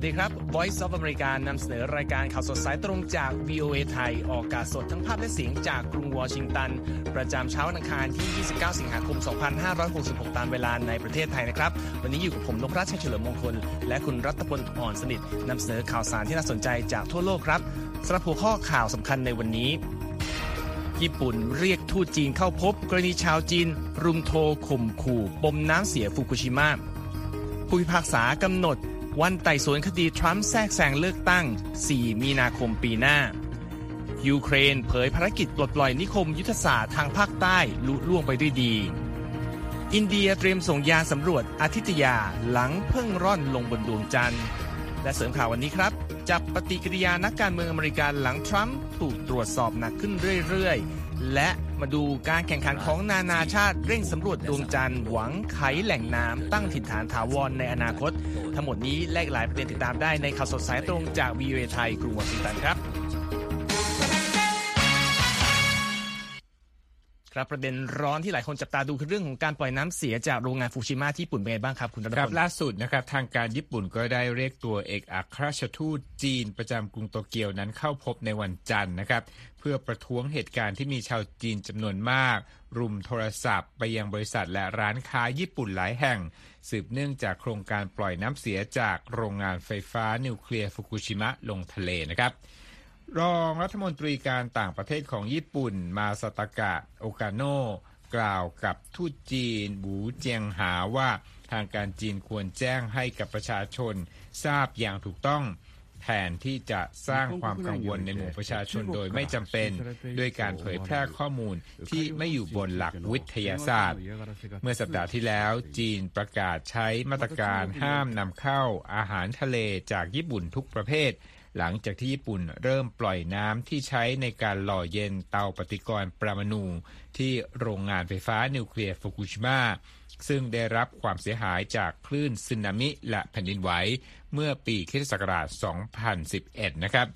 วัสดีครับ Voice of America นำเสนอรายการข่าวสดสายตรงจาก VOA ไทย ออกอากาศสดทั้งภาพและเสียงจากกรุงวอชิงตัน ประจำเช้าวันอังคารที่ 29 สิงหาคม 2566 ตามเวลาในประเทศไทยนะครับ วันนี้อยู่กับผมนพรัชชัยเฉลิมมงคล และคุณรัตพลอ่อนสนิทนำเสนอข่าวสารที่น่าสนใจจากทั่วโลกครับสำหรับหัวข้อข่าวสำคัญในวันนี้ญี่ปุ่นเรียกทูตจีนเข้าพบ กรณีชาวจีน รุมโทรข่มขู่ปมน้ำเสียฟุกุชิมะผู้พิพากษากำหนด วันไต่สวนคดีทรัมป์แทรกแซงเลือกตั้ง 4 มีนาคมปีหน้า ยูเครนเผยภารกิจปลดปล่อยนิคมยุทธศาสตร์ทางภาคใต้ลุล่วงไปด้วยดี อินเดียเตรียมส่งยานสำรวจอาทิตยาหลังเพิ่งร่อนลงบนดวงจันทร์ และเสริมข่าววันนี้ครับ จับปฏิกิริยานักการเมืองอเมริกันหลังทรัมป์ถูกตรวจสอบหนักขึ้นเรื่อย ๆ และ มาดูการแข่งขันของนานาชาติเร่งสำรวจดวงจันทร์หวังไขแหล่งน้ำตั้งถิ่นฐานถาวรในอนาคต ทั้งหมดนี้และหลายประเด็นติดตามได้ในข่าวสดสายตรงจากวีเอไทยกรุงวอชิงตันครับครับประเด็นร้อนที่หลายคนจับตาดูคือเรื่องของการปล่อยน้ำเสียจากโรงงานฟูชิมะที่ญี่ปุ่นเป็นไงบ้างครับคุณรัตครับล่าสุดนะครับทางการญี่ปุ่นก็ได้เรียกตัวเอกอัครราชทูตจีนประจำกรุงโตเกียวนั้นเข้าพบในวันจันทร์นะครับ พื่อประท้วงเหตุการณ์ที่มีชาวจีนจำนวนมาก รุมโทรศัพท์ไปยังบริษัทและร้านค้าญี่ปุ่นหลายแห่ง สืบเนื่องจากโครงการปล่อยน้ำเสียจากโรงงานไฟฟ้านิวเคลียร์ฟุกุชิมะลงทะเลนะครับ รองรัฐมนตรีการต่างประเทศของญี่ปุ่นมาสตากะโอกาโนกล่าวกับทูตจีน บูเจียงหาว่าทางการจีนควรแจ้งให้กับประชาชน ทราบอย่างถูกต้อง แทนที่จะสร้างความกังวลในหมู่ประชาชนโดยไม่จำเป็น ด้วยการเผยแพร่ข้อมูลที่ไม่อยู่บนหลักวิทยาศาสตร์ เมื่อสัปดาห์ที่แล้วจีนประกาศใช้มาตรการห้ามนำเข้าอาหารทะเลจากญี่ปุ่นทุกประเภท หลังจากที่ญี่ปุ่นเริ่มปล่อยน้ำที่ใช้ในการหล่อเย็นเตาปฏิกรณ์ปรมาณูที่โรงงานไฟฟ้านิวเคลียร์ฟุกุชิมะซึ่งได้รับความเสียหายจากคลื่นสึนามิและแผ่นดินไหว เมื่อปีคศ2011 นะครับ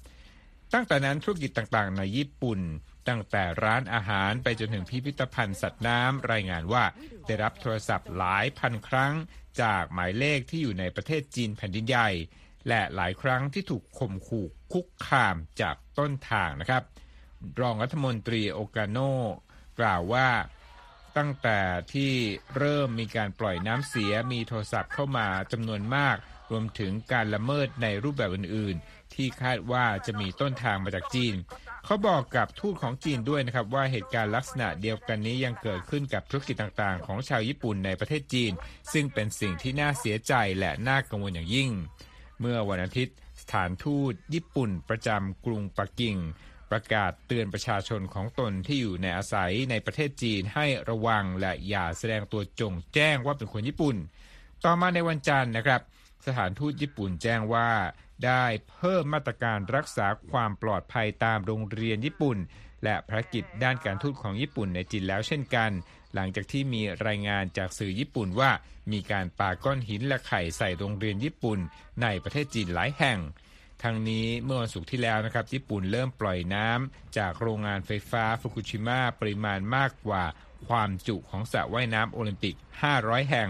ตั้งแต่นั้นธุรกิจต่างๆ ในญี่ปุ่น ตั้งแต่ร้านอาหารไปจนถึงพิพิธภัณฑ์สัตว์น้ำรายงานว่าได้รับโทรศัพท์หลายพันครั้ง จากหมายเลขที่อยู่ในประเทศจีนแผ่นดินใหญ่ และหลายครั้งที่ถูกข่มขู่คุกคามจากต้นทางนะครับ รองรัฐมนตรีโอกาโนกล่าวว่าตั้งแต่ที่เริ่มมีการปล่อยน้ำเสียมีโทรศัพท์เข้ามาจำนวนมาก รวมถึงการละเมิดในรูปแบบอื่น ๆ ที่คาดว่าจะมีต้นทางมาจากจีน เขาบอกกับทูตของจีนด้วยนะครับว่าเหตุการณ์ลักษณะเดียวกันนี้ยังเกิดขึ้นกับธุรกิจต่างๆ ของชาวญี่ปุ่นในประเทศจีน ซึ่งเป็นสิ่งที่น่าเสียใจและน่ากังวลอย่างยิ่ง เมื่อวันอาทิตย์สถานทูตญี่ปุ่นประจำกรุงปักกิ่งประกาศเตือนประชาชนของตนที่อยู่ในอาศัยในประเทศจีนให้ระวังและอย่าแสดงตัวจงแจ้งว่าเป็นคนญี่ปุ่น ต่อมาในวันจันทร์นะครับ สถานทูตญี่ปุ่นแจ้งว่า ได้เพิ่มมาตรการรักษาความปลอดภัยตามโรงเรียนญี่ปุ่น และภารกิจด้านการทูตของญี่ปุ่นในจีนแล้วเช่นกัน หลังจากที่มีรายงานจากสื่อญี่ปุ่นว่า มีการปาก้อนหินและไข่ใส่โรงเรียนญี่ปุ่น ในประเทศจีนหลายแห่งทั้งนี้เมื่อวันศุกร์ที่แล้วนะครับ ญี่ปุ่นเริ่มปล่อยน้ำจากโรงงานไฟฟ้าฟุกุชิมะปริมาณมากกว่าความจุของสระว่ายน้ำโอลิมปิก 500 แห่ง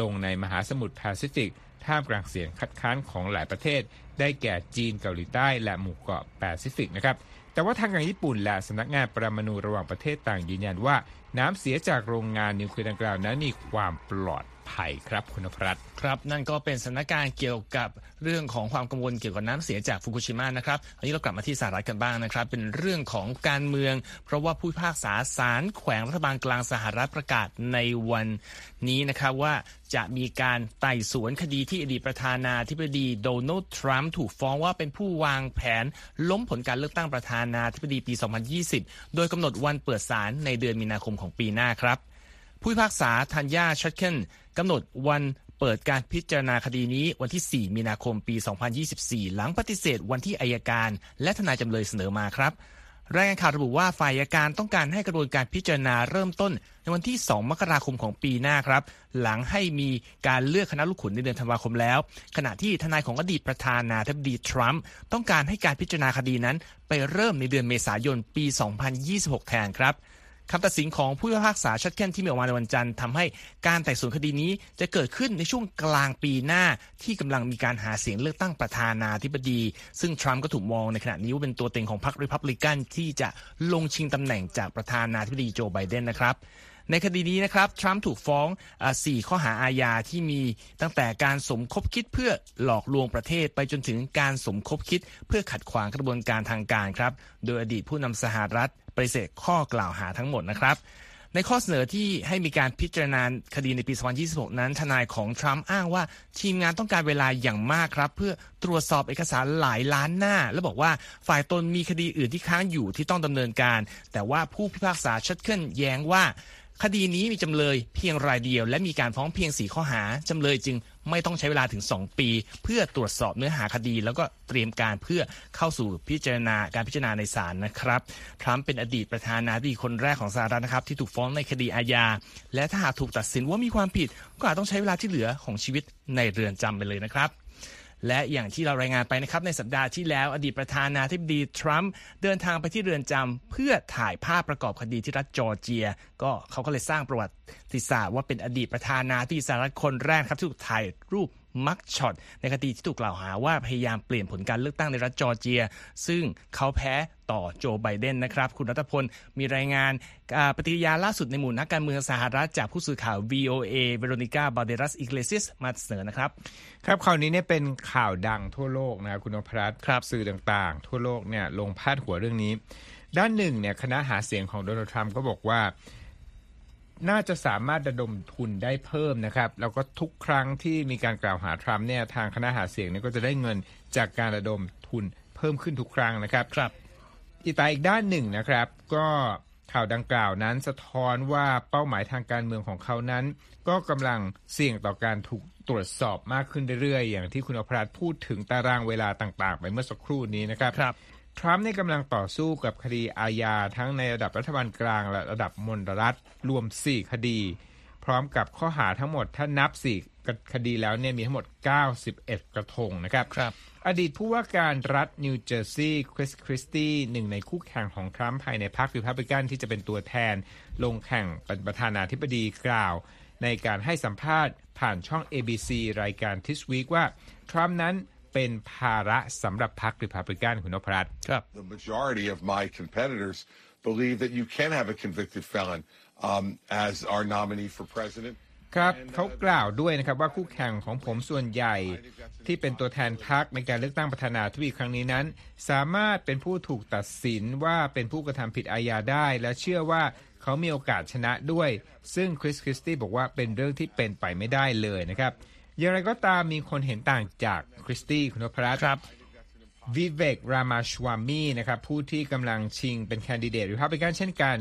ลงในมหาสมุทรแปซิฟิก ท่ามกลางเสียงคัดค้านของหลายประเทศ ได้แก่จีนเกาหลีใต้ และหมู่เกาะแปซิฟิกนะครับแต่ว่าทางการญี่ปุ่นและสำนักงานประมาณูระหว่างประเทศต่างยืนยันว่า น้ำเสียจากโรงงานนิวเคลียร์ดังกล่าวนั้นมีความปลอด ภัยครับคุณพรัตครับ นั่นก็เป็นสถานการณ์เกี่ยวกับเรื่องของความกังวลเกี่ยวกับน้ำเสียจากฟุกุชิมะนะครับอันนี้เรากลับมาที่สหรัฐกันบ้างนะครับ เป็นเรื่องของการเมือง เพราะว่าผู้พิพากษาศาลแขวงรัฐบาลกลางสหรัฐประกาศในวันนี้นะครับว่าจะมีการไต่สวนคดีที่อดีตประธานาธิบดีโดนัลด์ทรัมป์ถูกฟ้องว่าเป็นผู้วางแผนล้มผลการเลือกตั้งประธานาธิบดีปี 2020 โดยกำหนดวันเปิดศาลในเดือนมีนาคมของปีหน้าครับ ผู้พิพากษาธัญญาชัดเคนกำหนดวันเปิดการพิจารณาคดีนี้วันที่ 4 มีนาคมปี 2024 หลังปฏิเสธวันที่อายการ และทนายจำเลยเสนอมาครับรายงานข่าวระบุว่าฝ่ายอายการต้องการให้กระบวนการพิจารณาเริ่มต้น ในวันที่ 2 มกราคมของปีหน้าครับ หลังให้มีการเลือกคณะลูกขุนในเดือนธันวาคมแล้ว ขณะที่ทนายของอดีตประธานาธิบดีทรัมป์ต้องการให้การพิจารณาคดีนั้น ไปเริ่มในเดือนเมษายนปี 2026 แทนครับ คำตัดสินของผู้พิพากษาชัดเคนที่มีออกมาในวันจันทร์ทำให้การไต่สวนคดีนี้จะเกิดขึ้นในช่วงกลางปีหน้าที่กำลังมีการหาเสียงเลือกตั้งประธานาธิบดี ซึ่งทรัมป์ก็ถูกมองในขณะนี้ว่าเป็นตัวเต็งของพรรคริพับลิกันที่จะลงชิงตำแหน่งจากประธานาธิบดีโจไบเดนนะครับในคดีนี้นะครับ ทรัมป์ถูกฟ้องสี่ข้อหาอาญาที่มีตั้งแต่การสมคบคิดเพื่อหลอกลวงประเทศไปจนถึงการสมคบคิดเพื่อขัดขวางกระบวนการทางการครับ โดยอดีตผู้นำสหรัฐ ฏิเสธข้อกล่าวหาทั้งหมดนะครับ ในข้อเสนอที่ให้มีการพิจารณาคดีในปี 2026 นั้นทนายของทรัมป์อ้างว่าทีมงานต้องการเวลาอย่างมากครับ เพื่อตรวจสอบเอกสารหลายล้านหน้า และบอกว่าฝ่ายตนมีคดีอื่นที่ค้างอยู่ที่ต้องดำเนินการ แต่ว่าผู้พิพากษาชัดขึ้นแย้งว่าคดีนี้มีจำเลยเพียงรายเดียวและมีการฟ้องเพียงสีข้อหา จำเลยจึง ไม่ต้องใช้เวลาถึง 2 ปี เพื่อตรวจสอบเนื้อหาคดี แล้วก็เตรียมการเพื่อเข้าสู่พิจารณาการพิจารณาในศาลนะครับทรัมป์เป็นอดีตประธานาธิบดีคนแรกของสหรัฐนะครับที่ถูกฟ้องในคดีอาญาและถ้าหากถูกตัดสินว่ามีความผิด ก็อาจต้องใช้เวลาที่เหลือของชีวิตในเรือนจำไปเลยนะครับ และอย่างที่เรารายงานไปนะครับในสัปดาห์ที่แล้วอดีตประธานาธิบดีทรัมป์เดินทางไปที่เรือนจำเพื่อถ่ายภาพประกอบคดีที่รัฐจอร์เจีย ก็เขาก็เลยสร้างประวัติศาสตร์ว่าเป็นอดีตประธานาธิบดีสหรัฐคนแรกครับที่ถูกถ่ายรูป มักช็อตในคดีที่ถูกกล่าวหาว่าพยายามเปลี่ยนผลการเลือกตั้งในรัฐจอร์เจีย ซึ่งเขาแพ้ต่อโจไบเดนนะครับ คุณรัตพลมีรายงานปฏิกิริยาล่าสุดในหมู่นักการเมืองสหรัฐจากผู้สื่อข่าว VOA เวโรนิก้าบาเดรัสอิกเลซิสมาเสนอนะครับ ครับข่าวนี้เนี่ยเป็นข่าวดังทั่วโลกนะคุณนพรัตน์ครับสื่อต่างๆ ทั่วโลกเนี่ยลงพาดหัวเรื่องนี้ ด้านหนึ่งเนี่ยคณะหาเสียงของโดนัลด์ทรัมป์ก็บอกว่า น่าจะสามารถระดมทุนได้เพิ่มนะครับ แล้วก็ทุกครั้งที่มีการกล่าวหาทรัมป์เนี่ยทางคณะหาเสียงเนี่ยก็จะได้เงินจากการระดมทุนเพิ่มขึ้นทุกครั้งนะครับครับอีกตาอีกด้านหนึ่งนะครับ ก็ข่าวดังกล่าวนั้นสะท้อนว่าเป้าหมายทางการเมืองของเขานั้น ก็กำลังเสี่ยงต่อการถูกตรวจสอบมากขึ้นเรื่อยๆ อย่างที่คุณอภรัตน์พูดถึงตารางเวลาต่างๆ ไปเมื่อสักครู่นี้นะครับครับ ทรัมป์เนี่ยกำลังต่อสู้กับคดีอาญาทั้งในระดับรัฐบาลกลางและระดับมณฑลรัฐรวม 4 คดี พร้อมกับข้อหาทั้งหมดถ้านับ 4 คดีแล้วเนี่ยมีทั้งหมด 91 กระทงนะครับครับ อดีตผู้ว่าการรัฐนิวเจอร์ซีย์คริสคริสตี้หนึ่งในคู่แข่งของทรัมป์ภายในพรรคริพับลิกันที่จะเป็นตัวแทนลงแข่งเป็นประธานาธิบดีกล่าว ในการให้สัมภาษณ์ผ่านช่อง ABC รายการทิสวีกว่าทรัมป์นั้น เป็นภาระสำหรับพรรคริพับลิกันคุณนพรัตน์ครับ the majority of my competitors believe that you can have a convicted felon um, as our nominee for president. ครับเขากล่าวด้วยนะครับว่าคู่แข่งของผมส่วนใหญ่ ที่เป็นตัวแทนพรรคในการเลือกตั้งประธานาธิบดีครั้งนี้นั้น สามารถเป็นผู้ถูกตัดสินว่าเป็นผู้กระทำผิดอาญาได้ และเชื่อว่าเขามีโอกาสชนะด้วย ซึ่งคริสคริสตี้บอกว่าเป็นเรื่องที่เป็นไปไม่ได้เลยนะครับ อย่างไรก็ตามมีคนเห็นต่างจากคริสตี้คุณนพรัตน์ครับวิเวกรามาชวามีนะครับผู้ที่กำลังชิงเป็นแคนดิเดตริพับลิกันเช่นกัน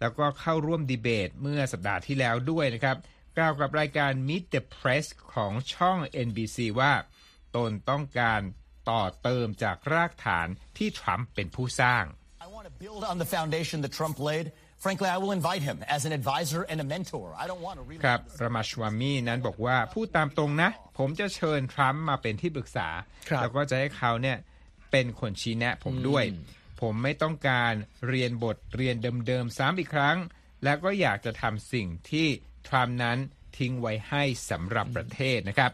แล้วก็เข้าร่วมดีเบตเมื่อสัปดาห์ที่แล้วด้วยนะครับกล่าวกับรายการ Meet the Press ของช่อง NBC ว่า ตนต้องการต่อเติมจากรากฐานที่ทรัมป์เป็นผู้สร้าง I want to build on the foundation that Trump laid. Frankly, I will invite him as an advisor and a mentor. I don't want to really. ครับรามาชวามีนั้นบอกว่าพูดตามตรงนะ ผมจะเชิญทรัมป์มาเป็นที่ปรึกษาครับแล้วก็จะให้เขาเนี่ยเป็นคนชี้แนะผมด้วย ผมไม่ต้องการเรียนบทเรียนเดิมๆซ้ำอีกครั้ง แล้วก็อยากจะทำสิ่งที่ทรัมป์นั้นทิ้งไว้ให้สำหรับประเทศนะครับ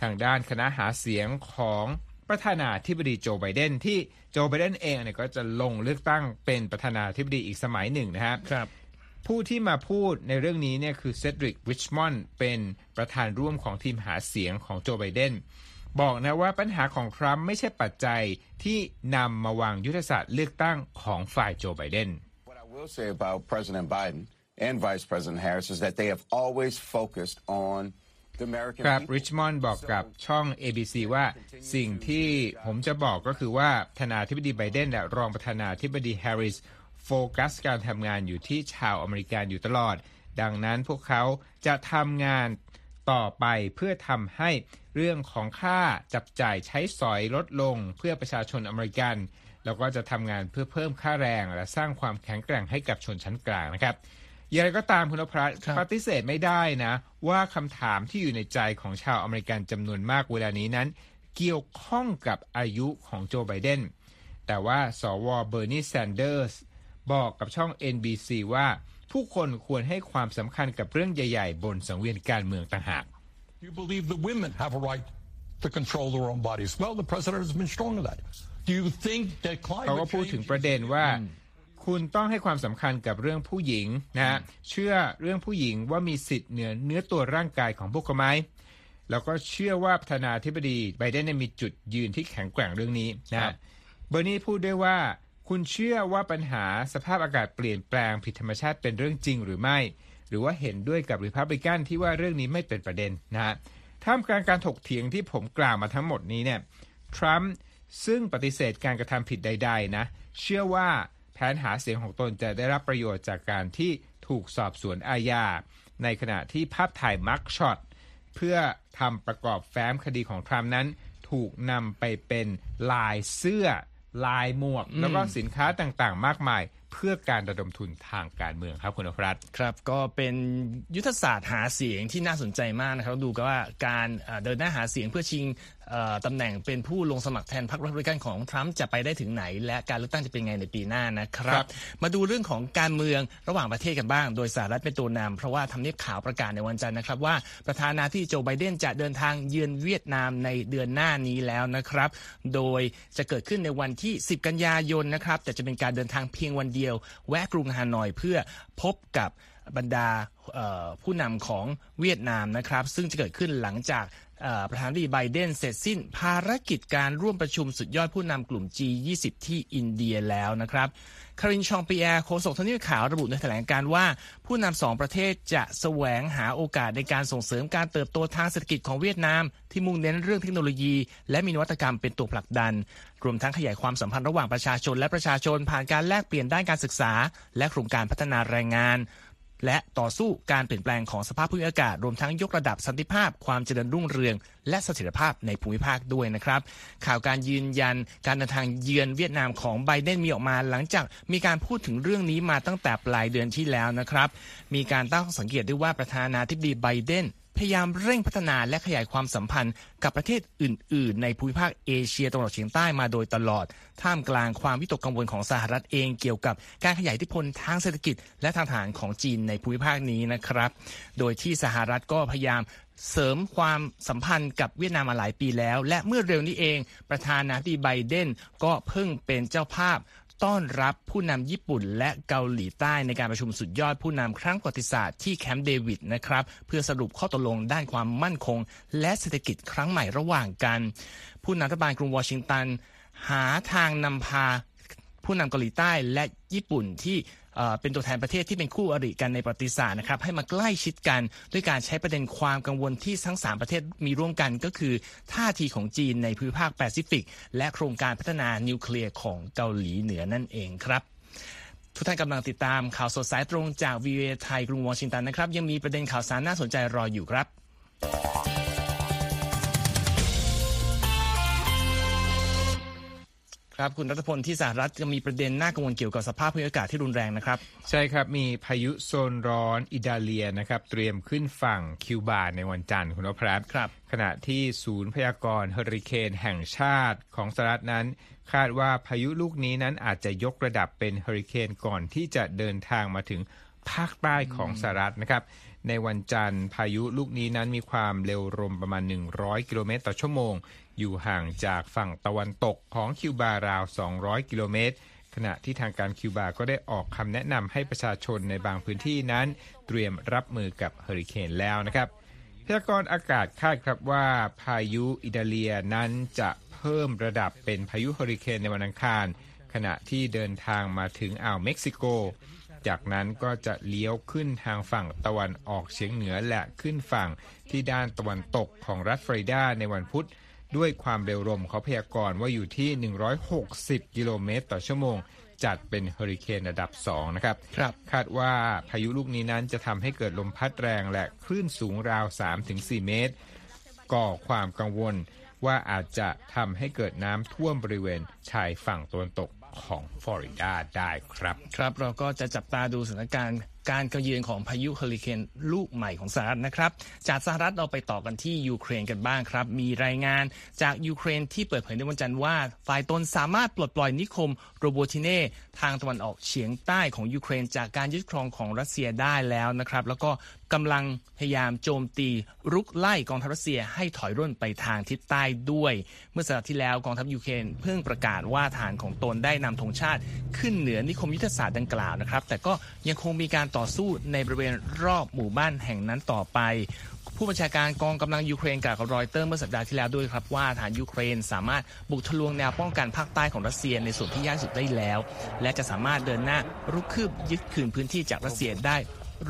ทางด้านคณะหาเสียงของ ประธานาธิบดีโจไบเดนที่โจไบเดนเองเนี่ยก็จะลงเลือกตั้งเป็นประธานาธิบดีอีกสมัยหนึ่งนะครับครับผู้ที่มาพูดในเรื่องนี้เนี่ยคือเซดริกริชมอนด์เป็นประธานร่วมของทีมหาเสียงของโจไบเดนบอกนะว่าปัญหาของทรัมป์ไม่ใช่ปัจจัยที่นำมาวางยุทธศาสตร์เลือกตั้งของฝ่ายโจไบเดน What I will say about President Biden and Vice President Harris is that they have always focused on the American ครับ people. ริชมอนด์บอกกับช่อง ABC ว่าสิ่งที่ผมจะบอกก็คือว่าประธานาธิบดีไบเดนและรองประธานาธิบดีแฮร์ริสโฟกัสการทำงานอยู่ที่ชาวอเมริกันอยู่ตลอด ดังนั้นพวกเขาจะทำงานต่อไปเพื่อทำให้เรื่องของค่าจับจ่ายใช้สอยลดลงเพื่อประชาชนอเมริกัน แล้วก็จะทำงานเพื่อเพิ่มค่าแรงและสร้างความแข็งแกร่งให้กับชนชั้นกลางนะครับ อย่างไรก็ตามคุณพระครับปฏิเสธไม่ได้นะ ว่าคำถามที่อยู่ในใจของชาวอเมริกันจำนวนมากเวลานี้นั้น เกี่ยวข้องกับอายุของโจไบเดนแต่ว่าสว.เบอร์นีแซนเดอร์สบอกกับช่อง NBC ว่าผู้คนควรให้ความสำคัญกับเรื่องใหญ่ๆ บนสังเวียนการเมืองต่างหาก You believe that women have a right to control their own bodies. Well, the president has been strong on that. Do you think that เขาก็ climate พูดถึง change ประเด็นว่า คุณต้องให้ความสำคัญกับเรื่องผู้หญิงนะฮะเชื่อเรื่องผู้หญิงว่ามีสิทธิ์เหนือเนื้อตัวร่างกายของพวกเขาไหมแล้วก็เชื่อว่าประธานาธิบดีไบเดนเนยมีจุดยืนที่แข็งแกร่งเรื่องนี้นะครัฮะบเบอร์นี่พูดด้วยว่าคุณเชื่อว่าปัญหาสภาพอากาศเปลี่ยนแปลงผิดธรรมชาติเป็นเรื่องจริงหรือไม่ หรือว่าเห็นด้วยกับริพับลิกันที่ว่าเรื่องนี้ไม่เป็นประเด็นนะฮะท่ามกลางการถกเถียงที่ผมกล่าวมาทั้งหมดนี้เนี่ยทรัมป์ซึ่งปฏิเสธการกระทำผิดใด ๆ นะ เชื่อว่า แผนหาเสียงของตนจะได้รับประโยชน์จากการที่ถูกสอบสวนอาญา ในขณะที่ภาพถ่ายมาร์กช็อตเพื่อทำประกอบแฟ้มคดีของทรัมป์นั้น ถูกนำไปเป็นลายเสื้อลายหมวก แล้วก็สินค้าต่างๆ มากมายเพื่อการระดมทุนทางการเมืองครับคุณอภรัตครับ ก็เป็นยุทธศาสตร์หาเสียงที่น่าสนใจมากนะครับ ดูกันว่าการเดินหน้าหาเสียงเพื่อชิงตำแหน่งเป็นผู้ลงสมัครแทนพรรครัฐบาลของทรัมป์จะไปได้ถึงไหน และการเลือกตั้งจะเป็นไงในปีหน้านะครับรบมาดูเรื่องของการเมืองระหว่างประเทศกันบ้าง โดยสหรัฐเป็นตัวนำเพราะว่าทำเนียบข่าวประกาศในวันจันทร์นะครับว่าประธานาธิบดีโจไบเดนจะเดินทางเยือนเวียดนามในเดือนหน้านี้แล้วนะครับ โดยจะเกิดขึ้นในวันที่ 10 กันยายนนะครับแต่จะเป็นการเดินทางเพียงวันเดียว แวะกรุงฮานอยเพื่อพบกับบรรดา ผู้นำของเวียดนามนะครับ ซึ่งจะเกิดขึ้นหลังจากประธานาธิบดีไบเดนเสร็จสิ้นภารกิจการร่วมประชุมสุดยอดผู้นำกลุ่ม G20 ที่อินเดียแล้วนะครับคารินชองปีแอร์โฆษกทนียข่าวระบุในแถลงการว่า ผู้นำสองประเทศจะแสวงหาโอกาสในการส่งเสริมการเติบโตทางเศรษฐกิจของเวียดนาม ที่มุ่งเน้นเรื่องเทคโนโลยี และมีนวัตกรรมเป็นตัวผลักดัน รวมทั้งขยายความสัมพันธ์ระหว่างประชาชนและประชาชนผ่านการแลกเปลี่ยนด้านการศึกษา และโครงการพัฒนาแรงงาน และต่อสู้การเปลี่ยนแปลงของสภาพภูมิอากาศรวมทั้งยกระดับสันติภาพ ความเจริญรุ่งเรือง และเสถียรภาพในภูมิภาคด้วยนะครับ ข่าวการยืนยันการเดินทางเยือนเวียดนามของไบเดนมีออกมาหลังจากมีการพูดถึงเรื่องนี้มาตั้งแต่ปลายเดือนที่แล้วนะครับ มีการตั้งสังเกตด้วยว่าประธานาธิบดีไบเดน พยายามเร่งพัฒนาและขยายความสัมพันธ์กับประเทศอื่น ๆ ในภูมิภาคเอเชียตะวันออกเฉียงใต้มาโดยตลอด ท่ามกลางความวิตกกังวลของสหรัฐเองเกี่ยวกับการขยายอิทธิพลทางเศรษฐกิจ และทางทหารของจีนในภูมิภาคนี้นะครับ โดยที่สหรัฐก็พยายามเสริมความสัมพันธ์กับเวียดนามมาหลายปีแล้ว และเมื่อเร็วนี้เอง ประธานาธิบดีไบเดนก็เพิ่งเป็นเจ้าภาพ ต้อนรับผู้นำญี่ปุ่นและเกาหลีใต้ในการประชุมสุดยอดผู้นำครั้งประวัติศาสตร์ที่แคมป์เดวิดนะครับ เพื่อสรุปข้อตกลงด้านความมั่นคง และเศรษฐกิจครั้งใหม่ระหว่างกัน ผู้นำรัฐบาลกรุงวอชิงตัน หาทางนำพาผู้นำเกาหลีใต้และญี่ปุ่นที่ เป็นตัวแทนประเทศที่เป็นคู่อริกันในประวัติศาสตร์นะครับให้มาใกล้ชิดกันด้วยการใช้ประเด็นความกังวลที่ทั้ง 3 ประเทศมีร่วมกันก็คือ ท่าทีของจีนในภูมิภาคแปซิฟิก และโครงการพัฒนานิวเคลียร์ของเกาหลีเหนือนั่นเองครับทุกท่านกำลังติดตามข่าวสดสายตรงจากวีเอไทยกรุงวอชิงตันนะครับ ยังมีประเด็นข่าวสารน่าสนใจรออยู่ครับ ครับคุณรัฐพลที่สหรัฐจะมีประเด็นน่ากังวลเกี่ยวกับสภาพภูมิอากาศที่รุนแรงนะครับ ใช่ครับมีพายุโซนร้อนอิตาเลียนะครับ เตรียมขึ้นฝั่งคิวบาในวันจันทร์คุณวพรัตน์ครับ ขณะที่ศูนย์พยากรณ์เฮอริเคนแห่งชาติของสหรัฐนั้น คาดว่าพายุลูกนี้นั้นอาจจะยกระดับเป็นเฮอริเคนก่อนที่จะเดินทางมาถึงภาคใต้ของสหรัฐนะครับ ในวันจันทร์ พายุลูกนี้นั้นมีความเร็วลมประมาณ 100 กิโลเมตรต่อชั่วโมง อยู่ห่างจากฝั่งตะวันตกของคิวบาราว 200 กิโลเมตร ขณะที่ทางการคิวบาก็ได้ออกคำแนะนำให้ประชาชนในบางพื้นที่นั้น เตรียมรับมือกับเฮอริเคนแล้วนะครับพยากรณ์อากาศคาดครับว่าพายุอิตาเลียนั้นจะเพิ่มระดับเป็นพายุเฮอริเคนในวันอังคาร ขณะที่เดินทางมาถึงอ่าวเม็กซิโก จากนั้นก็จะเลี้ยวขึ้นทางฝั่งตะวันออกเฉียงเหนือและขึ้นฝั่งที่ด้านตะวันตกของรัฐฟลอริดาในวันพุธ ด้วยความเร็วลมเขาพยากรณ์ว่าอยู่ที่ 160 กิโลเมตรต่อชั่วโมง จัดเป็นเฮอริเคนระดับ 2 นะครับครับ คาดว่าพายุลูกนี้นั้นจะทำให้เกิดลมพัดแรงและคลื่นสูงราว 3-4 เมตร ก่อความกังวลว่าอาจจะทำให้เกิดน้ำท่วมบริเวณชายฝั่งตะวันตก ของฟลอริดาได้ครับ ครับเราก็จะจับตาดูสถานการณ์ การมาเยือนของพายุเฮอริเคนลูกใหม่ของสหรัฐนะครับ จากสหรัฐเราไปต่อกันที่ยูเครนกันบ้างครับ มีรายงานจากยูเครนที่เปิดเผยในวันจันทร์ว่า ฝ่ายตนสามารถปลดปล่อยนิคมโรโบติเน่ทางตะวันออกเฉียงใต้ของยูเครน จากการยึดครองของรัสเซียได้แล้วนะครับ แล้วก็กำลังพยายามโจมตีรุกไล่กองทัพรัสเซียให้ถอยร่นไปทางทิศใต้ด้วย เมื่อสัปดาห์ที่แล้วกองทัพยูเครนเพิ่งประกาศว่าทหารของตนได้นำธงชาติ ขึ้นเหนือนิคมยุทธศาสตร์ดังกล่าวนะครับ แต่ก็ยังคงมีการต่อสู้ในบริเวณรอบหมู่บ้านแห่งนั้นต่อไป ผู้บัญชาการกองกำลังยูเครนกล่าวกับรอยเตอร์เมื่อสัปดาห์ที่แล้วด้วยครับว่าทหารยูเครนสามารถบุกทะลวงแนวป้องกันภาคใต้ของรัสเซียในส่วนที่ยากสุดได้แล้ว และจะสามารถเดินหน้ารุกคืบยึดคืนพื้นที่จากรัสเซียได้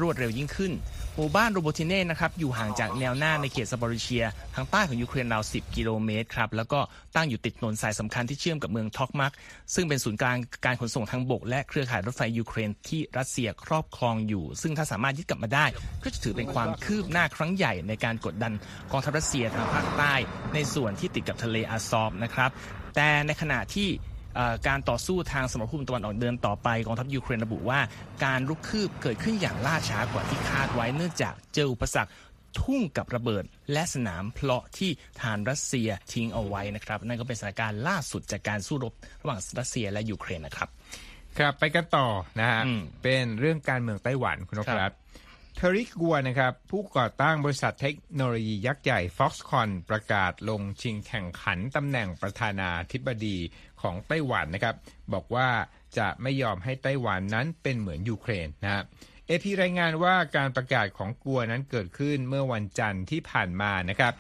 รวดเร็วยิ่งขึ้น หมู่บ้านโรโบติเน่นะครับอยู่ห่างจากแนวหน้าในเขตซาบอริเชีย ทางใต้ของยูเครนราว 10 กิโลเมตรครับแล้วก็ตั้งอยู่ติดถนนสายสำคัญที่เชื่อมกับเมืองท็อกมัก ซึ่งเป็นศูนย์กลางการขนส่งทางบก และเครือข่ายรถไฟยูเครนที่รัสเซียครอบครองอยู่ ซึ่งถ้าสามารถยึดกลับมาได้ ก็จะถือเป็นความคืบหน้าครั้งใหญ่ในการกดดันกองทัพรัสเซียทางภาคใต้ ในส่วนที่ติดกับทะเลอาซอฟนะครับแต่ในขณะที่ การต่อสู้ทางสมรภูมิตะวันออกเดินต่อไปกองทัพยูเครนระบุว่า การรุกคืบเกิดขึ้นอย่างล่าช้ากว่าที่คาดไว้เนื่องจากเจออุปสรรคทุ่งกับระเบิดและสนามเพลาะที่ฐานรัสเซียทิ้งเอาไว้นะครับ นั่นก็เป็นสถานการณ์ล่าสุดจากการสู้รบระหว่างรัสเซียและยูเครนนะครับ ครับไปกันต่อนะฮะอืมเป็นเรื่องการเมืองไต้หวันคุณนพครัรับบเทอริกกัวนะครับ ผู้ก่อตั้งบริษัทเทคโนโลยียักษ์ใหญ่ Foxconn ประกาศลงชิงแข่งขันตำแหน่งประธานาธิบดี ของไต้หวันนะครับ บอกว่าจะไม่ยอมให้ไต้หวันนั้นเป็นเหมือนยูเครนนะฮะเอพีรายงานว่าการประกาศของกัวนั้นเกิดขึ้นเมื่อวันจันทร์ที่ผ่านมานะครับ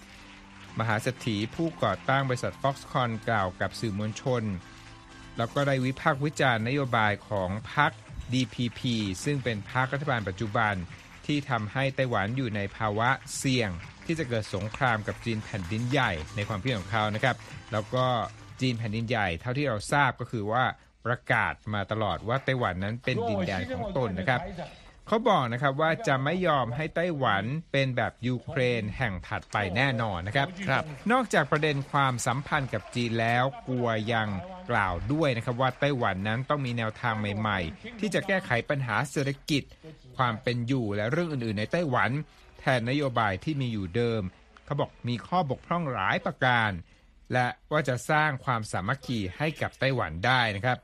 มหาเศรษฐีผู้ก่อตั้งบริษัท Foxconn กล่าวกับสื่อมวลชน แล้วก็ได้วิพากษ์วิจารณ์นโยบายของพรรค DPP ซึ่งเป็นพรรครัฐบาลปัจจุบันที่ทำให้ไต้หวันอยู่ในภาวะเสี่ยง ที่จะเกิดสงครามกับจีนแผ่นดินใหญ่ในความคิดของเขานะครับ แล้วก็ จีนแผ่นดินใหญ่เท่าที่เราทราบก็คือว่าประกาศมาตลอดว่าไต้หวันนั้นเป็นดินแดนของตนนะครับเขาบอกนะครับว่าจะไม่ยอมให้ไต้หวันเป็นแบบยูเครนแห่งถัดไปแน่นอนนะครับครับ นอกจากประเด็นความสัมพันธ์กับจีนแล้วกลัวยังกล่าวด้วยนะครับว่าไต้หวันนั้นต้องมีแนวทางใหม่ ๆ ที่จะแก้ไขปัญหาเศรษฐกิจ ความเป็นอยู่และเรื่องอื่น ๆ ในไต้หวัน แทนนโยบายที่มีอยู่เดิม เขาบอกมีข้อบกพร่องหลายประการ และว่าจะสร้างความสามัคคีให้กับไต้หวันได้นะครับ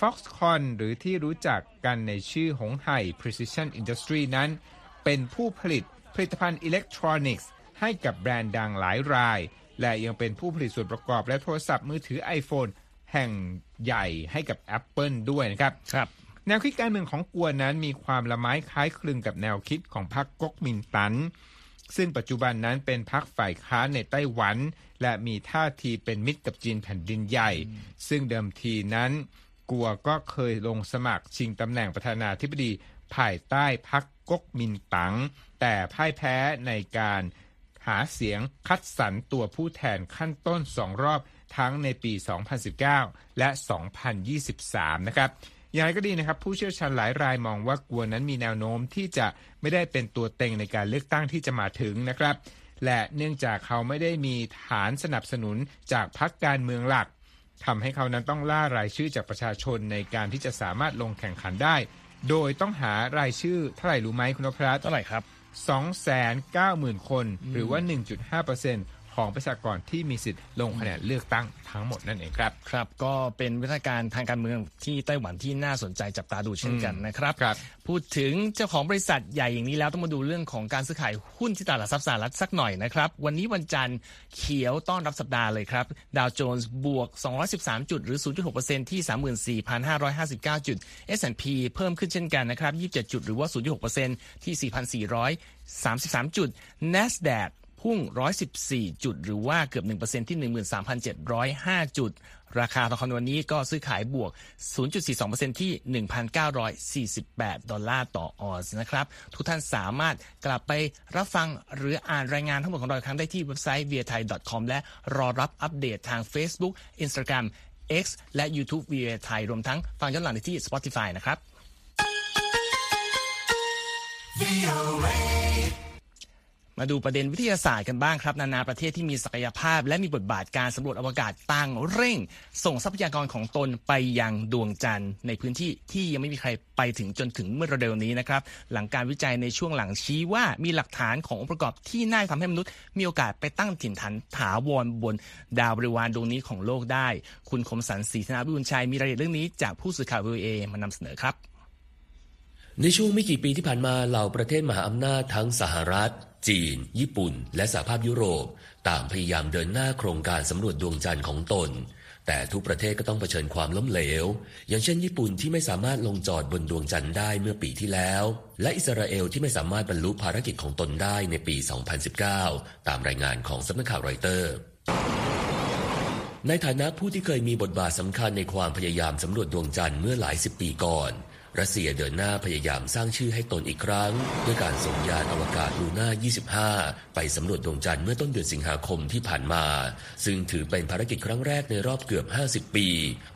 Foxconn หรือที่รู้จักกันในชื่อหงไห่ Precision Industry นั้น เป็นผู้ผลิตผลิตภัณฑ์อิเล็กทรอนิกส์ให้กับแบรนด์ดังหลายราย และยังเป็นผู้ผลิตส่วนประกอบและโทรศัพท์มือถือ iPhone แห่งใหญ่ให้กับ Apple ด้วยนะครับครับ แนวคิดการเมืองของกัวนั้นมีความละไม้คล้ายคลึงกับแนวคิดของพรรคก๊กมินตั๋น ซึ่งปัจจุบันนั้นเป็นพรรคฝ่ายค้านในไต้หวัน และมีท่าทีเป็นมิตรกับจีนแผ่นดินใหญ่ ซึ่งเดิมทีนั้น กัวก็เคยลงสมัครชิงตำแหน่งประธานาธิบดีภายใต้พรรคก๊กมินตั๋งแต่พ่ายแพ้ในการหาเสียงคัดสรรตัวผู้แทนขั้นต้นสองรอบทั้งในปี 2019 และ 2023 นะครับ อย่างไรก็ดีนะครับ ผู้เชี่ยวชาญหลายรายมองว่ากัวนั้นมีแนวโน้มที่จะไม่ได้เป็นตัวเต็งในการเลือกตั้งที่จะมาถึงนะครับ และเนื่องจากเขาไม่ได้มีฐานสนับสนุนจากพรรคการเมืองหลักทำให้เขานั้นต้องล่ารายชื่อจากประชาชนในการที่จะสามารถลงแข่งขันได้ โดยต้องหารายชื่อเท่าไหร่รู้ไหมคุณนพรัตน์เท่าไหร่ครับ290,000 คน หรือว่า 1.5% ของประชากรที่มีสิทธิ์ลงคะแนนเลือกตั้งทั้งหมดนั่นเองครับครับ ก็เป็นวิธีการทางการเมืองที่ไต้หวันที่น่าสนใจจับตาดูเช่นกันนะครับครับพูดถึงเจ้าของบริษัทใหญ่อย่างนี้แล้วต้องมาดูเรื่องของการซื้อขายหุ้นที่ตลาดทรัพย์สหรัฐสักหน่อยนะครับ วันนี้วันจันทร์เขียวต้อนรับสัปดาห์เลยครับดาวโจนส์บวก 213 จุดหรือ 0.6%ที่ 34,559 จุด S&P เพิ่มขึ้นเช่นกันนะครับ 27 จุดหรือว่า 0.6%ที่ 4,433 จุด NASDAQ พุ่ง114 จุด หรือว่าเกือบ 1%ที่ 13,705 จุด ราคาทองคำวันนี้ก็ซื้อขายบวก 0.42%ที่ 1,948 ดอลลาร์ต่อออนซ์นะครับ ทุกท่านสามารถกลับไปรับฟังหรืออ่านรายงานทั้งหมดของเราอีกครั้งได้ที่เว็บไซต์ voathai.com และรอรับอัปเดตทาง Facebook Instagram X และ YouTube VOA Thai รวมทั้งฟังย้อนหลังได้ที่ Spotify นะครับมา มาดูประเด็นวิทยาศาสตร์กันบ้างครับ นานาประเทศที่มีศักยภาพ และมีบทบาทการสำรวจอวกาศต่างเร่ง ส่งทรัพยากรของตนไปยังดวงจันทร์ ในพื้นที่ที่ยังไม่มีใครไปถึงจนถึงเมื่อเร็วนี้นะครับ หลังการวิจัยในช่วงหลังชี้ว่ามีหลักฐานขององค์ประกอบที่น่าทำให้มนุษย์ มีโอกาสไปตั้งถิ่นฐานถาวรบน ดาวบริวารดวงนี้ของโลกได้ คุณคมสันศรีธนาบุญชัยมีรายละเอียดเรื่องนี้จากผู้สื่อข่าววีเอมานำเสนอครับ ในช่วงไม่กี่ปีที่ผ่านมาเหล่าประเทศมหาอำนาจทั้งสหรัฐ จีน ญี่ปุ่น และสหภาพยุโรป ต่างพยายามเดินหน้าโครงการสำรวจดวงจันทร์ของตน แต่ทุกประเทศก็ต้องเผชิญความล้มเหลว อย่างเช่นญี่ปุ่นที่ไม่สามารถลงจอดบนดวงจันทร์ได้เมื่อปีที่แล้ว และอิสราเอลที่ไม่สามารถบรรลุภารกิจของตนได้ในปี 2019 ตามรายงานของสำนักข่าวรอยเตอร์ในฐานะผู้ที่เคยมีบทบาทสำคัญในความพยายามสำรวจดวงจันทร์เมื่อหลายสิบปีก่อน รัสเซียเดินหน้าพยายามสร้างชื่อให้ตนอีกครั้ง ด้วยการส่งยานอวกาศลูน่า 25 ไปสำรวจดวงจันทร์เมื่อต้นเดือนสิงหาคมที่ผ่านมา ซึ่งถือเป็นภารกิจครั้งแรกในรอบเกือบ 50 ปี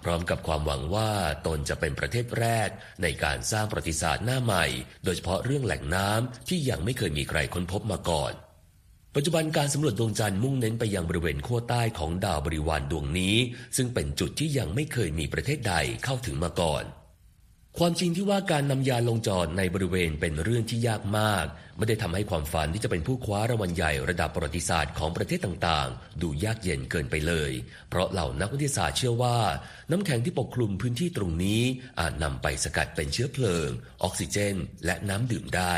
พร้อมกับความหวังว่าตนจะเป็นประเทศแรก ในการสร้างประวัติศาสตร์หน้าใหม่ โดยเฉพาะเรื่องแหล่งน้ำที่ยังไม่เคยมีใครค้นพบมาก่อนปัจจุบันการสำรวจดวงจันทร์มุ่งเน้นไปยังบริเวณขั้วใต้ของดาวบริวารดวงนี้ ซึ่งเป็นจุดที่ยังไม่เคยมีประเทศใดเข้าถึงมาก่อน ความจริงที่ว่าการนำยานลงจอดในบริเวณเป็นเรื่องที่ยากมาก ไม่ได้ทำให้ความฝันที่จะเป็นผู้คว้ารางวัลใหญ่ระดับประวัติศาสตร์ของประเทศต่างๆ ดูยากเย็นเกินไปเลย เพราะเหล่านักวิทยาศาสตร์เชื่อว่า น้ำแข็งที่ปกคลุมพื้นที่ตรงนี้อาจนำไปสกัดเป็นเชื้อเพลิง ออกซิเจน และน้ำดื่มได้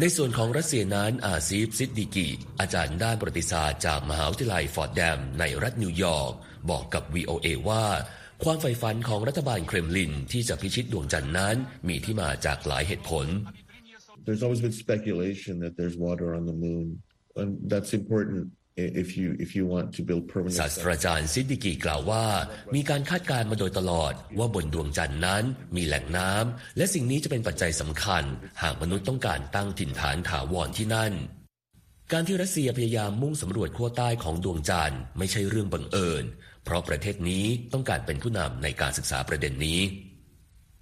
ในส่วนของรัสเซียนั้นอาซีฟซิดดิกิอาจารย์ด้านประวัติศาสตร์จากมหาวิทยาลัยฟอร์ดแดมในรัฐนิวยอร์กบอกกับ VOA ว่า ความใฝ่ฝันของรัฐบาลเครมลินที่จะพิชิตดวงจันทร์นั้น มีที่มาจากหลายเหตุผล There's always been speculation that there's water on the moon, and that's important if you if you want to build permanent. ศาสตราจารย์ซิดดิกีกล่าวว่า มีการคาดการณ์มาโดยตลอด ว่าบนดวงจันทร์นั้น มีแหล่งน้ำและสิ่งนี้จะเป็นปัจจัยสำคัญ หากมนุษย์ต้องการตั้งถิ่นฐานถาวรที่นั่นการที่รัสเซียพยายามมุ่งสำรวจขั้วใต้ของดวงจันทร์ไม่ใช่เรื่องบังเอิญ เพราะประเทศนี้ต้องการเป็นผู้นำในการศึกษาประเด็นนี้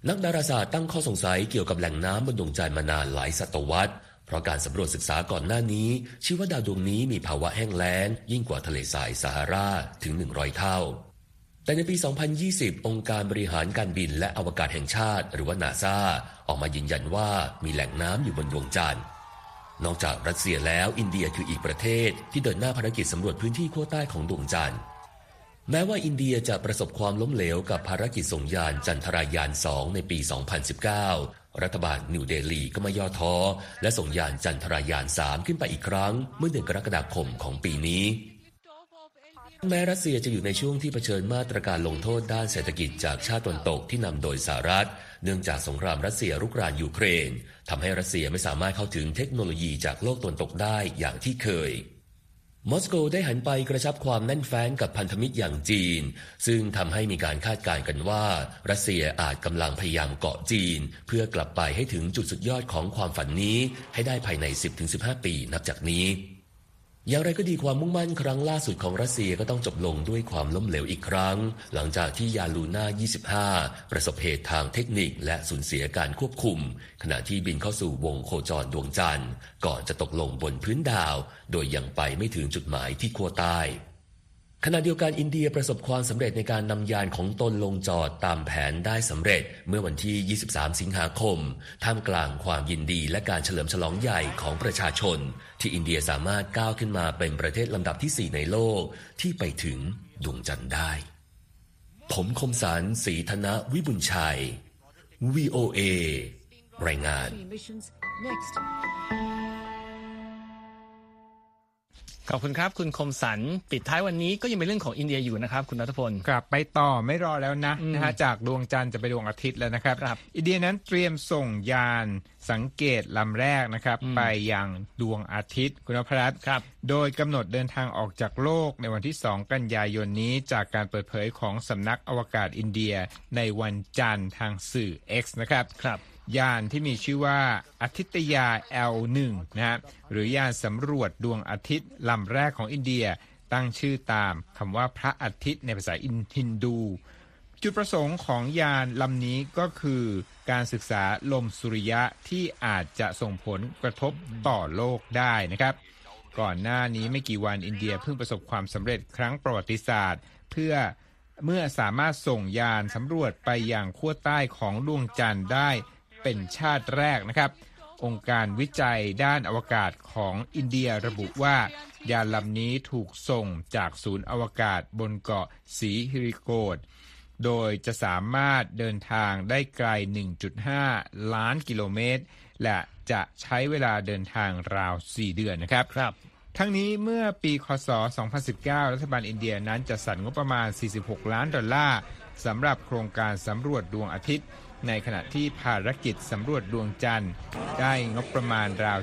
นักดาราศาสตร์ตั้งข้อสงสัยเกี่ยวกับแหล่งน้ำบนดวงจันทร์มานานหลายศตวรรษ เพราะการสำรวจศึกษาก่อนหน้านี้ ชี้ว่าดาวดวงนี้มีภาวะแห้งแล้ง ยิ่งกว่าทะเลทรายซาฮาราถึง 100 เท่า แต่ในปี 2020 องค์การบริหารการบินและอวกาศแห่งชาติ หรือว่านาซาออกมายืนยันว่ามีแหล่งน้ำอยู่บนดวงจันทร์นอกจากรัสเซียแล้วอินเดียคืออีกประเทศที่เดินหน้าภารกิจสำรวจพื้นที่ขั้วใต้ของดวงจันทร์ แม้ว่าอินเดียจะประสบความล้มเหลวกับภารกิจส่งยานจันทรายาน 2 ในปี 2019 รัฐบาลนิวเดลีก็ไม่ย่อท้อ และส่งยานจันทรายาน 3 ขึ้นไปอีกครั้ง เมื่อเดือนกรกฎาคมของปีนี้แม้รัสเซียจะอยู่ในช่วงที่เผชิญมาตรการลงโทษด้านเศรษฐกิจจากชาติตะวันตกที่นำโดยสหรัฐ เนื่องจากสงครามรัสเซียรุกรานยูเครนทำให้รัสเซียไม่สามารถเข้าถึงเทคโนโลยีจากโลกตะวันตกได้อย่างที่เคย มอสโกได้หันไปกระชับความแน่นแฟ้นกับพันธมิตรอย่างจีน ซึ่งทำให้มีการคาดการณ์กันว่า รัสเซียอาจกำลังพยายามเกาะจีน เพื่อกลับไปให้ถึงจุดสุดยอดของความฝันนี้ให้ได้ภายใน 10-15 ปีนับจากนี้ อย่างไรก็ดีความมุ่งมั่นครั้งล่าสุดของรัสเซียก็ต้องจบลงด้วยความล้มเหลวอีกครั้ง หลังจากที่ยานลูน่า 25 ประสบเหตุทางเทคนิคและสูญเสียการควบคุม ขณะที่บินเข้าสู่วงโคจรดวงจันทร์ ก่อนจะตกลงบนพื้นดาว โดยยังไปไม่ถึงจุดหมายที่ขั้วใต้ ขณะเดียวกันอินเดียประสบความสำเร็จในการนำยานของตนลงจอดตามแผนได้สำเร็จเมื่อวันที่ 23 สิงหาคม ท่ามกลางความยินดีและการเฉลิมฉลองใหญ่ของประชาชน ที่อินเดียสามารถก้าวขึ้นมาเป็นประเทศลำดับที่ 4 ในโลกที่ไปถึงดวงจันทร์ได้ ผมคมสารสีธนวิบุญชัย VOA รายงาน ขอบคุณครับ คุณคมสันปิดท้ายวันนี้ก็ยังเป็นเรื่องของอินเดียอยู่นะครับคุณนัทพลกลับไปต่อไม่รอแล้วนะอืมนะฮะจากดวงจันทร์จะไปดวงอาทิตย์แล้วนะครับครับ อินเดียนั้นเตรียมส่งยานสังเกตลำแรกนะครับอืมไปยังดวงอาทิตย์คุณนพรัตน์ครับ โดยกำหนดเดินทางออกจากโลกในวันที่ 2 กันยายนนี้ จากการเปิดเผยของสำนักอวกาศอินเดียในวันจันทร์ทางสื่อ X นะครับครับ ยานที่มีชื่อว่าอาทิตยา L1 นะฮะหรือยานสำรวจดวงอาทิตย์ลำแรกของอินเดียตั้งชื่อตามคำว่าพระอาทิตย์ในภาษาอินฮินดู จุดประสงค์ของยานลำนี้ก็คือการศึกษาลมสุริยะที่อาจจะส่งผลกระทบต่อโลกได้นะครับ ก่อนหน้านี้ไม่กี่วันอินเดียเพิ่งประสบความสำเร็จครั้งประวัติศาสตร์ เพื่อเมื่อสามารถส่งยานสำรวจไปยังขั้วใต้ของดวงจันทร์ได้ เป็นชาติแรกนะครับ องค์การวิจัยด้านอวกาศของอินเดียระบุว่า ยานลำนี้ถูกส่งจากศูนย์อวกาศบนเกาะศรีหริโกตาโดยจะสามารถเดินทางได้ไกล 1.5 ล้านกิโลเมตร และจะใช้เวลาเดินทางราว 4 เดือนนะครับครับทั้งนี้เมื่อปีคศ 2019 รัฐบาลอินเดียนั้นจัดสรรงบประมาณ 46 ล้านดอลลาร์สำหรับโครงการสำรวจดวงอาทิตย์ ในขณะที่ภารกิจสำรวจดวงจันทร์ ได้งบประมาณราว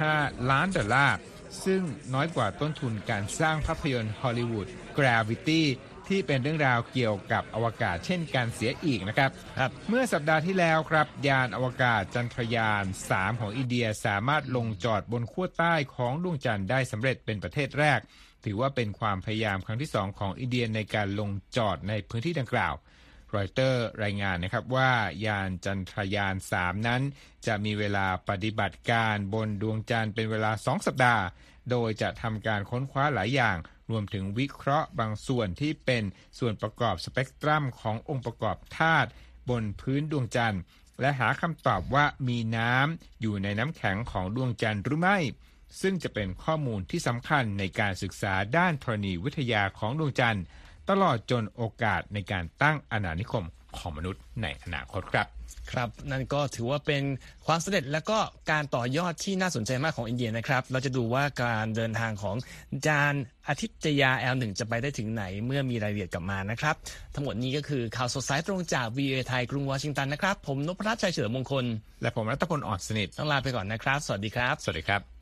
75 ล้านดอลลาร์ ซึ่งน้อยกว่าต้นทุนการสร้างภาพยนตร์ฮอลลีวูด Gravity ที่เป็นเรื่องราวเกี่ยวกับอวกาศเช่นการเสียอีกนะครับครับเมื่อสัปดาห์ที่แล้วครับ ยานอวกาศจันทรยาน 3 ของอินเดียสามารถลงจอดบนขั้วใต้ของดวงจันทร์ได้สำเร็จเป็นประเทศแรก ถือว่าเป็นความพยายามครั้งที่ 2 ของอินเดียในการลงจอดในพื้นที่ดังกล่าว รอยเตอร์รายงานนะครับว่ายานจันทรยาน 3 นั้น จะมีเวลาปฏิบัติการบนดวงจันทร์เป็นเวลา 2 สัปดาห์ โดยจะทำการค้นคว้าหลายอย่าง รวมถึงวิเคราะห์บางส่วนที่เป็นส่วนประกอบสเปกตรัมขององค์ประกอบธาตุบนพื้นดวงจันทร์ และหาคำตอบว่ามีน้ำอยู่ในน้ำแข็งของดวงจันทร์หรือไม่ซึ่งจะเป็นข้อมูลที่สำคัญในการศึกษาด้านธรณีวิทยาของดวงจันทร์ ตลอดจนโอกาสในการตั้งอาณานิคมของมนุษย์ในอนาคตครับครับนั่นก็ถือว่าเป็นความสำเร็จและก็การต่อยอดที่น่าสนใจมากของอินเดียนะครับ เราจะดูว่าการเดินทางของจานอาทิตยา L1 จะไปได้ถึงไหนเมื่อมีรายละเอียดกลับมานะครับ ทั้งหมดนี้ก็คือข่าวสดสายตรงจาก VOA ไทยกรุงวอชิงตันนะครับ ผมนพรัตน์ชัยเฉลิมมงคล และผมรัตพลอ่อนสนิทต้องลาไปก่อนนะครับ สวัสดีครับ สวัสดีครับ